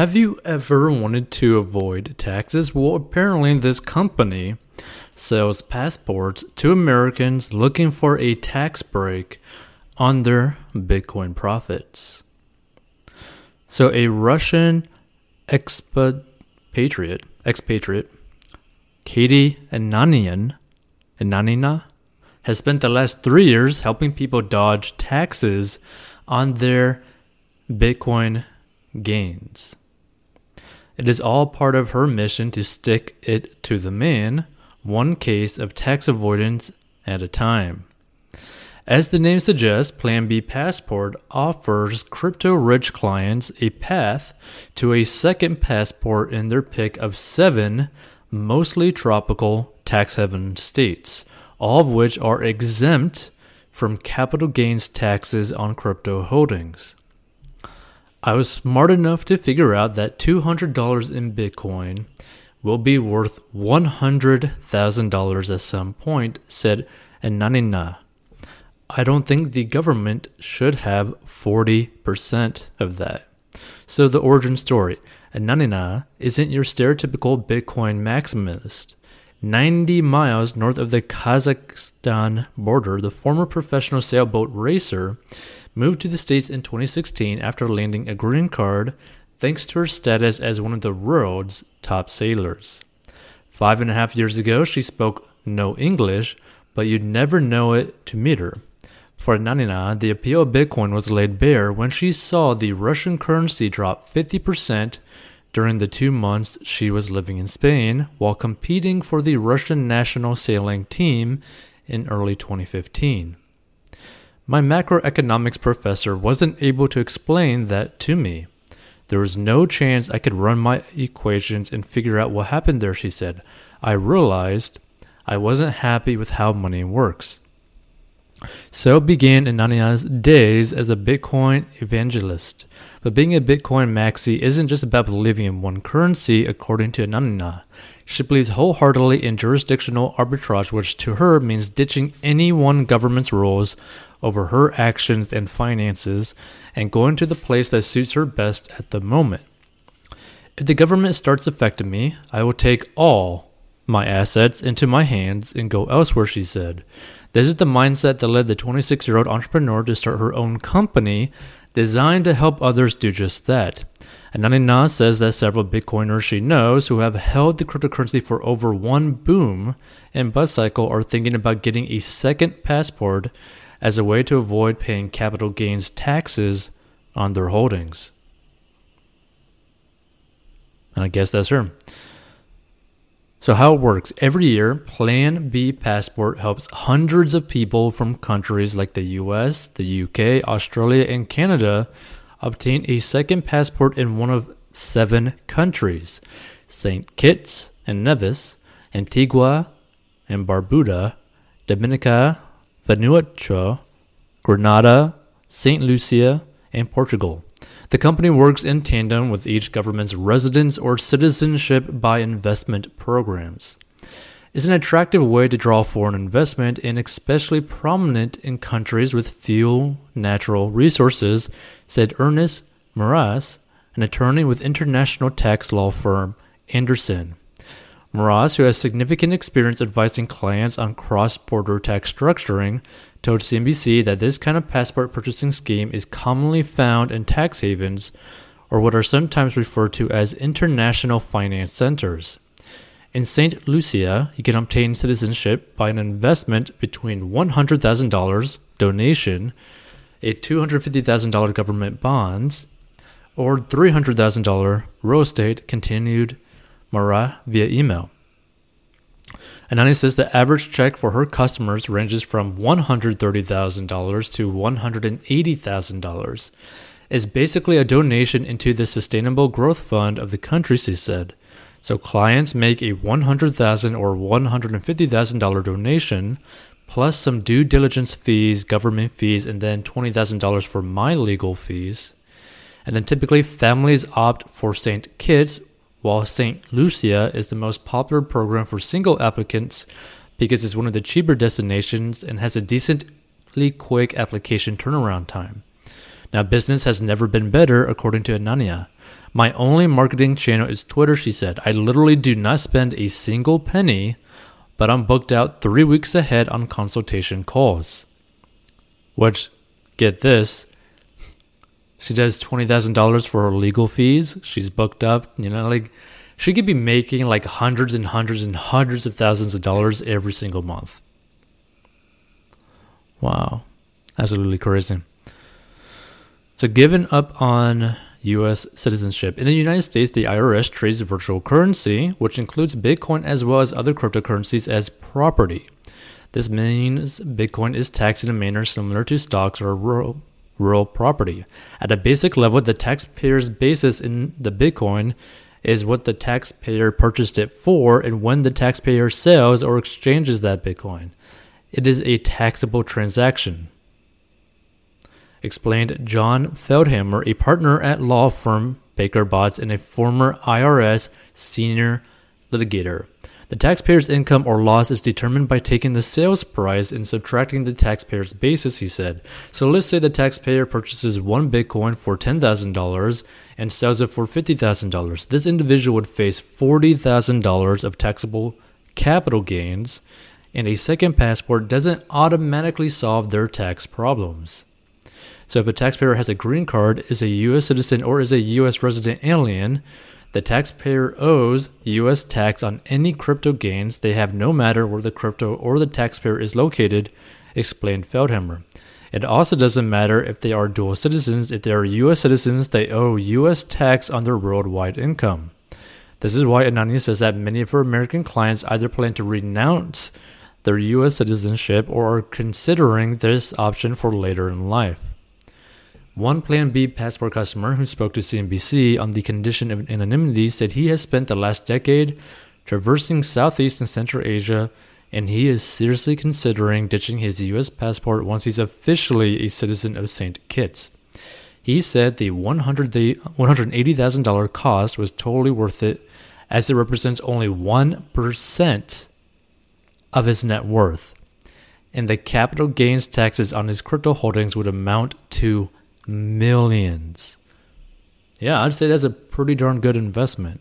Have you ever wanted to avoid taxes? Well, apparently, this company sells passports to Americans looking for a tax break on their Bitcoin profits. So, a Russian expatriate, expatriate, Katie Ananian, Ananina, has spent the last three years helping people dodge taxes on their Bitcoin gains. It is all part of her mission to stick it to the man, one case of tax avoidance at a time. As the name suggests, Plan B Passport offers crypto rich clients a path to a second passport in their pick of seven mostly tropical tax haven states, all of which are exempt from capital gains taxes on crypto holdings. I was smart enough to figure out that $200 in Bitcoin will be worth $100,000 at some point, said Ananina. I don't think the government should have 40% of that. So, the origin story Ananina isn't your stereotypical Bitcoin maximalist. 90 miles north of the Kazakhstan border, the former professional sailboat racer moved to the States in 2016 after landing a green card thanks to her status as one of the world's top sailors. Five and a half years ago, she spoke no English, but you'd never know it to meet her. For Nanina, the appeal of Bitcoin was laid bare when she saw the Russian currency drop 50% during the two months she was living in Spain while competing for the Russian national sailing team in early 2015. My macroeconomics professor wasn't able to explain that to me. There was no chance I could run my equations and figure out what happened there, she said. I realized I wasn't happy with how money works. So began Anania's days as a Bitcoin evangelist. But being a Bitcoin maxi isn't just about believing in one currency, according to Anania. She believes wholeheartedly in jurisdictional arbitrage, which to her means ditching any one government's rules over her actions and finances and going to the place that suits her best at the moment. If the government starts affecting me, I will take all my assets into my hands and go elsewhere, she said. This is the mindset that led the 26 year old entrepreneur to start her own company designed to help others do just that. Ananina says that several Bitcoiners she knows who have held the cryptocurrency for over one boom and bust cycle are thinking about getting a second passport as a way to avoid paying capital gains taxes on their holdings. And I guess that's her. So, how it works every year, Plan B Passport helps hundreds of people from countries like the US, the UK, Australia, and Canada obtain a second passport in one of seven countries St. Kitts and Nevis, Antigua and Barbuda, Dominica, Vanuatu, Grenada, St. Lucia, and Portugal. The company works in tandem with each government's residence or citizenship by investment programs. It's an attractive way to draw foreign investment and especially prominent in countries with few natural resources, said Ernest Moras, an attorney with international tax law firm Andersen. Moras, who has significant experience advising clients on cross border tax structuring, told CNBC that this kind of passport purchasing scheme is commonly found in tax havens, or what are sometimes referred to as international finance centers. In St. Lucia, you can obtain citizenship by an investment between $100,000 donation, a $250,000 government bonds, or $300,000 real estate, continued Mara via email. Anani says the average check for her customers ranges from $130,000 to $180,000. It's basically a donation into the Sustainable Growth Fund of the country, she said. So clients make a $100,000 or $150,000 donation plus some due diligence fees, government fees, and then $20,000 for my legal fees. And then typically families opt for St. Kitts while St. Lucia is the most popular program for single applicants because it's one of the cheaper destinations and has a decently quick application turnaround time. Now, business has never been better, according to Anania. My only marketing channel is Twitter, she said. I literally do not spend a single penny, but I'm booked out three weeks ahead on consultation calls. Which, get this, she does $20,000 for her legal fees. She's booked up, you know, like she could be making like hundreds and hundreds and hundreds of thousands of dollars every single month. Wow. Absolutely crazy. So, given up on U.S. citizenship. In the United States, the IRS treats virtual currency, which includes Bitcoin as well as other cryptocurrencies, as property. This means Bitcoin is taxed in a manner similar to stocks or rural, rural property. At a basic level, the taxpayer's basis in the Bitcoin is what the taxpayer purchased it for and when the taxpayer sells or exchanges that Bitcoin. It is a taxable transaction explained John Feldhammer, a partner at law firm Baker Botts and a former IRS senior litigator. The taxpayer's income or loss is determined by taking the sales price and subtracting the taxpayer's basis, he said. So let's say the taxpayer purchases one Bitcoin for $10,000 and sells it for $50,000. This individual would face $40,000 of taxable capital gains, and a second passport doesn't automatically solve their tax problems. So if a taxpayer has a green card, is a U.S. citizen, or is a U.S. resident alien, the taxpayer owes U.S. tax on any crypto gains they have no matter where the crypto or the taxpayer is located, explained Feldhammer. It also doesn't matter if they are dual citizens. If they are U.S. citizens, they owe U.S. tax on their worldwide income. This is why Anani says that many of her American clients either plan to renounce their U.S. citizenship or are considering this option for later in life. One Plan B passport customer who spoke to CNBC on the condition of anonymity said he has spent the last decade traversing Southeast and Central Asia and he is seriously considering ditching his US passport once he's officially a citizen of St. Kitts. He said the $180,000 cost was totally worth it as it represents only 1% of his net worth. And the capital gains taxes on his crypto holdings would amount to millions. Yeah, I'd say that's a pretty darn good investment.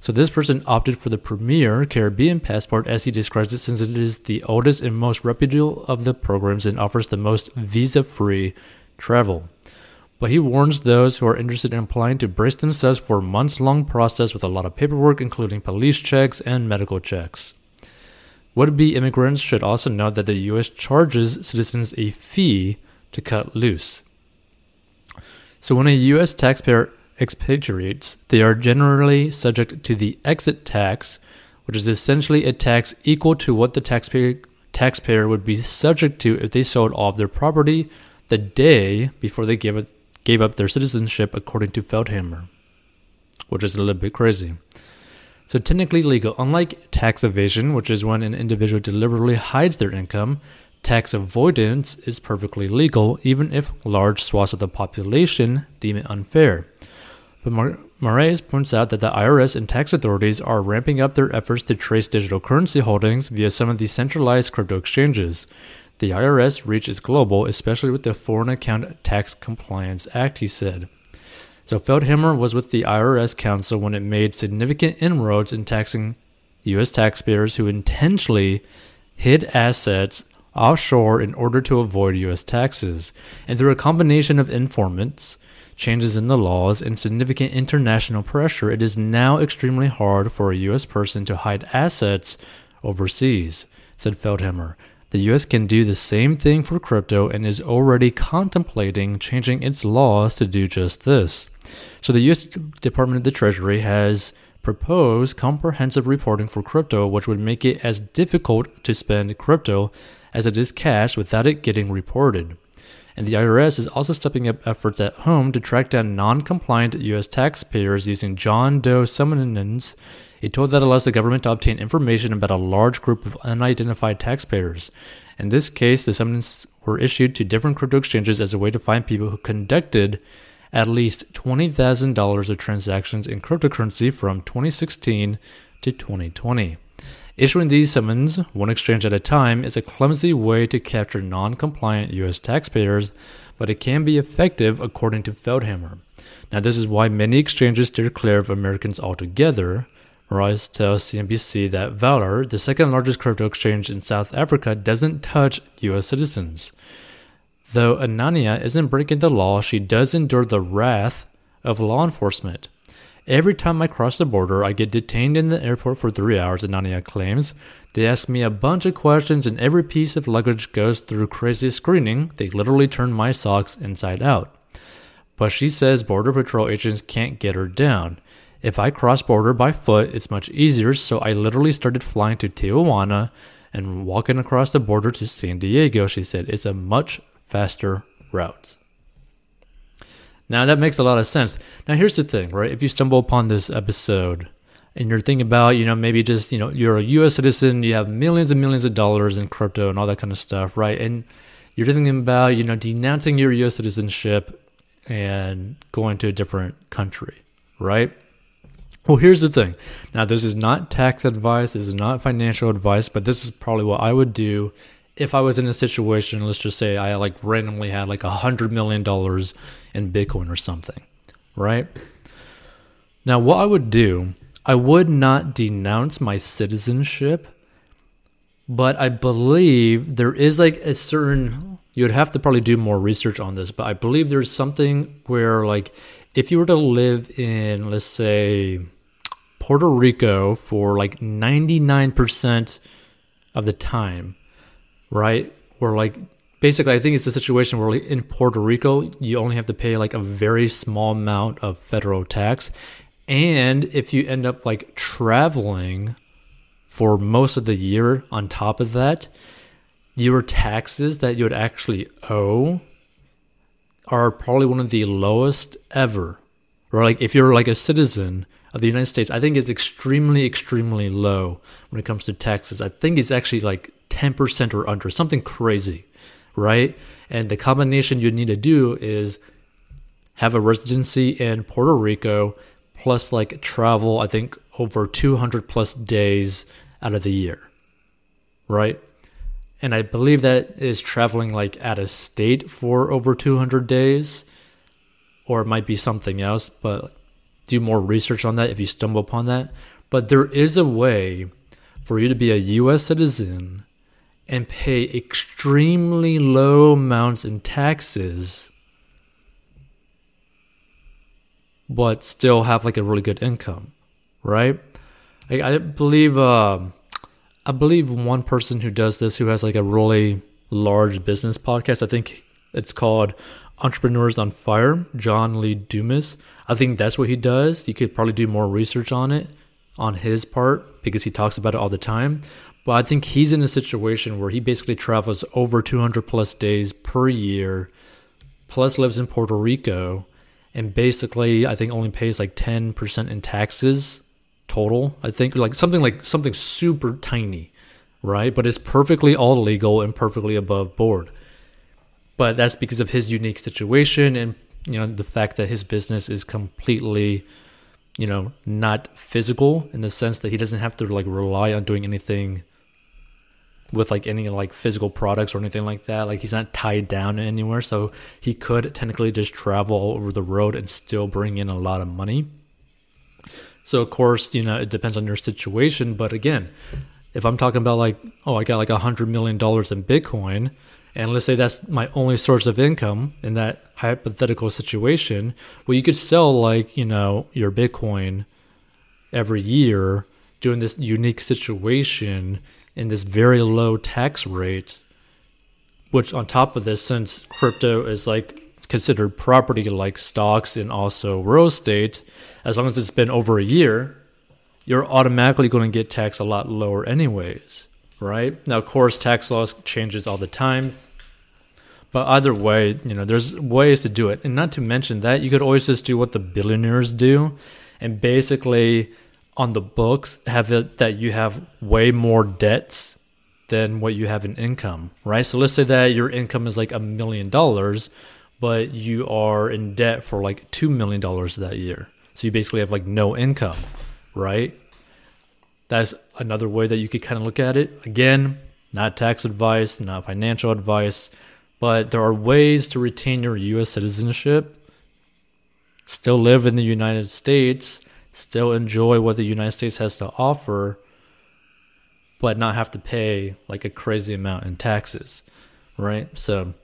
So this person opted for the Premier Caribbean passport as he describes it since it is the oldest and most reputable of the programs and offers the most visa-free travel. But he warns those who are interested in applying to brace themselves for a months-long process with a lot of paperwork including police checks and medical checks. Would-be immigrants should also note that the US charges citizens a fee to cut loose. So when a U.S. taxpayer expatriates, they are generally subject to the exit tax, which is essentially a tax equal to what the taxpayer taxpayer would be subject to if they sold all of their property the day before they gave, it, gave up their citizenship, according to Feldhammer, which is a little bit crazy. So, technically legal, unlike tax evasion, which is when an individual deliberately hides their income, Tax avoidance is perfectly legal, even if large swaths of the population deem it unfair. But Mar- Moraes points out that the IRS and tax authorities are ramping up their efforts to trace digital currency holdings via some of the centralized crypto exchanges. The IRS reach is global, especially with the Foreign Account Tax Compliance Act, he said. So Feldhammer was with the IRS Counsel when it made significant inroads in taxing U.S. taxpayers who intentionally hid assets offshore in order to avoid U.S. taxes, and through a combination of informants, changes in the laws, and significant international pressure, it is now extremely hard for a U.S. person to hide assets overseas, said Feldhammer. The U.S. can do the same thing for crypto and is already contemplating changing its laws to do just this. So, the U.S. Department of the Treasury has proposed comprehensive reporting for crypto, which would make it as difficult to spend crypto as it is cash without it getting reported. And the IRS is also stepping up efforts at home to track down non compliant U.S. taxpayers using John Doe summonses, a tool that allows the government to obtain information about a large group of unidentified taxpayers. In this case, the summonses were issued to different crypto exchanges as a way to find people who conducted at least $20,000 of transactions in cryptocurrency from 2016 to 2020. Issuing these summons, one exchange at a time, is a clumsy way to capture non compliant US taxpayers, but it can be effective according to Feldhammer. Now, this is why many exchanges steer clear of Americans altogether. Royce tells CNBC that VALR, the second largest crypto exchange in South Africa, doesn't touch US citizens. Though Anania isn't breaking the law, she does endure the wrath of law enforcement. Every time I cross the border, I get detained in the airport for three hours, Anania claims. They ask me a bunch of questions, and every piece of luggage goes through crazy screening. They literally turn my socks inside out. But she says Border Patrol agents can't get her down. If I cross border by foot, it's much easier, so I literally started flying to Tijuana and walking across the border to San Diego. She said it's a much faster route. Now that makes a lot of sense. Now here's the thing, right? If you stumble upon this episode and you're thinking about, you know, maybe just, you know, you're a US citizen, you have millions and millions of dollars in crypto and all that kind of stuff, right? And you're thinking about, you know, denouncing your US citizenship and going to a different country, right? Well, here's the thing. Now, this is not tax advice, this is not financial advice, but this is probably what I would do if I was in a situation, let's just say I like randomly had like a hundred million dollars in Bitcoin or something, right? Now, what I would do, I would not denounce my citizenship, but I believe there is like a certain, you would have to probably do more research on this, but I believe there's something where like if you were to live in, let's say, Puerto Rico for like 99% of the time, right? Where like basically, I think it's the situation where like, in Puerto Rico, you only have to pay like a very small amount of federal tax. And if you end up like traveling for most of the year on top of that, your taxes that you would actually owe are probably one of the lowest ever. Or like if you're like a citizen of the United States, I think it's extremely, extremely low when it comes to taxes. I think it's actually like 10% or under, something crazy, right? And the combination you need to do is have a residency in Puerto Rico plus like travel, I think over 200 plus days out of the year, right? And I believe that is traveling like out of state for over 200 days, or it might be something else, but do more research on that if you stumble upon that. But there is a way for you to be a US citizen and pay extremely low amounts in taxes, but still have like a really good income, right? I, I believe. Uh, I believe one person who does this who has like a really large business podcast. I think it's called Entrepreneurs on Fire, John Lee Dumas. I think that's what he does. You could probably do more research on it on his part because he talks about it all the time. But I think he's in a situation where he basically travels over 200 plus days per year, plus lives in Puerto Rico, and basically I think only pays like 10% in taxes total. I think like something like something super tiny, right? But it's perfectly all legal and perfectly above board. But that's because of his unique situation and you know the fact that his business is completely you know not physical in the sense that he doesn't have to like rely on doing anything with like any like physical products or anything like that like he's not tied down anywhere so he could technically just travel all over the road and still bring in a lot of money so of course, you know, it depends on your situation. But again, if I'm talking about like, oh, I got like a hundred million dollars in Bitcoin, and let's say that's my only source of income in that hypothetical situation, well, you could sell like, you know, your Bitcoin every year during this unique situation in this very low tax rate, which on top of this, since crypto is like considered property like stocks and also real estate, as long as it's been over a year, you're automatically going to get taxed a lot lower anyways, right? Now, of course, tax laws changes all the time. But either way, you know, there's ways to do it. And not to mention that, you could always just do what the billionaires do and basically on the books have it that you have way more debts than what you have in income, right? So let's say that your income is like a million dollars, but you are in debt for like $2 million that year. So you basically have like no income, right? That's another way that you could kind of look at it. Again, not tax advice, not financial advice, But there are ways to retain your US citizenship, still live in the United States, still enjoy what the United States has to offer, but not have to pay like a crazy amount in taxes, right? So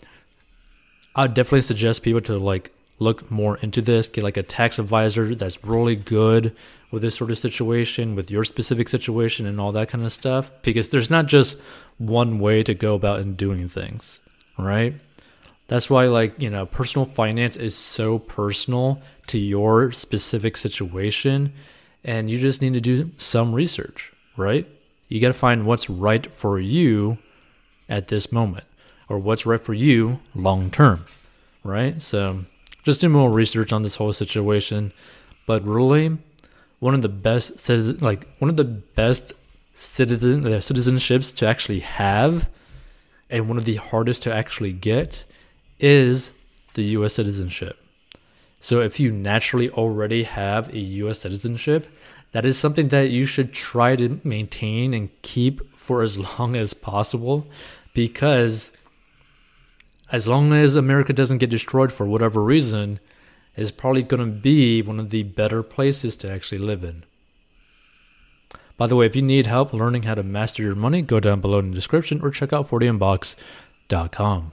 I would definitely suggest people to like look more into this, get like a tax advisor that's really good with this sort of situation, with your specific situation and all that kind of stuff, because there's not just one way to go about in doing things, right? That's why, like, you know, personal finance is so personal to your specific situation, and you just need to do some research, right? You got to find what's right for you at this moment, or what's right for you long term, right? So, just do more research on this whole situation. But really, one of the best citizen, like one of the best citizen uh, citizenships to actually have, and one of the hardest to actually get, is the U.S. citizenship. So if you naturally already have a U.S. citizenship, that is something that you should try to maintain and keep for as long as possible, because as long as America doesn't get destroyed for whatever reason, it's probably going to be one of the better places to actually live in. By the way, if you need help learning how to master your money, go down below in the description or check out 40inbox.com.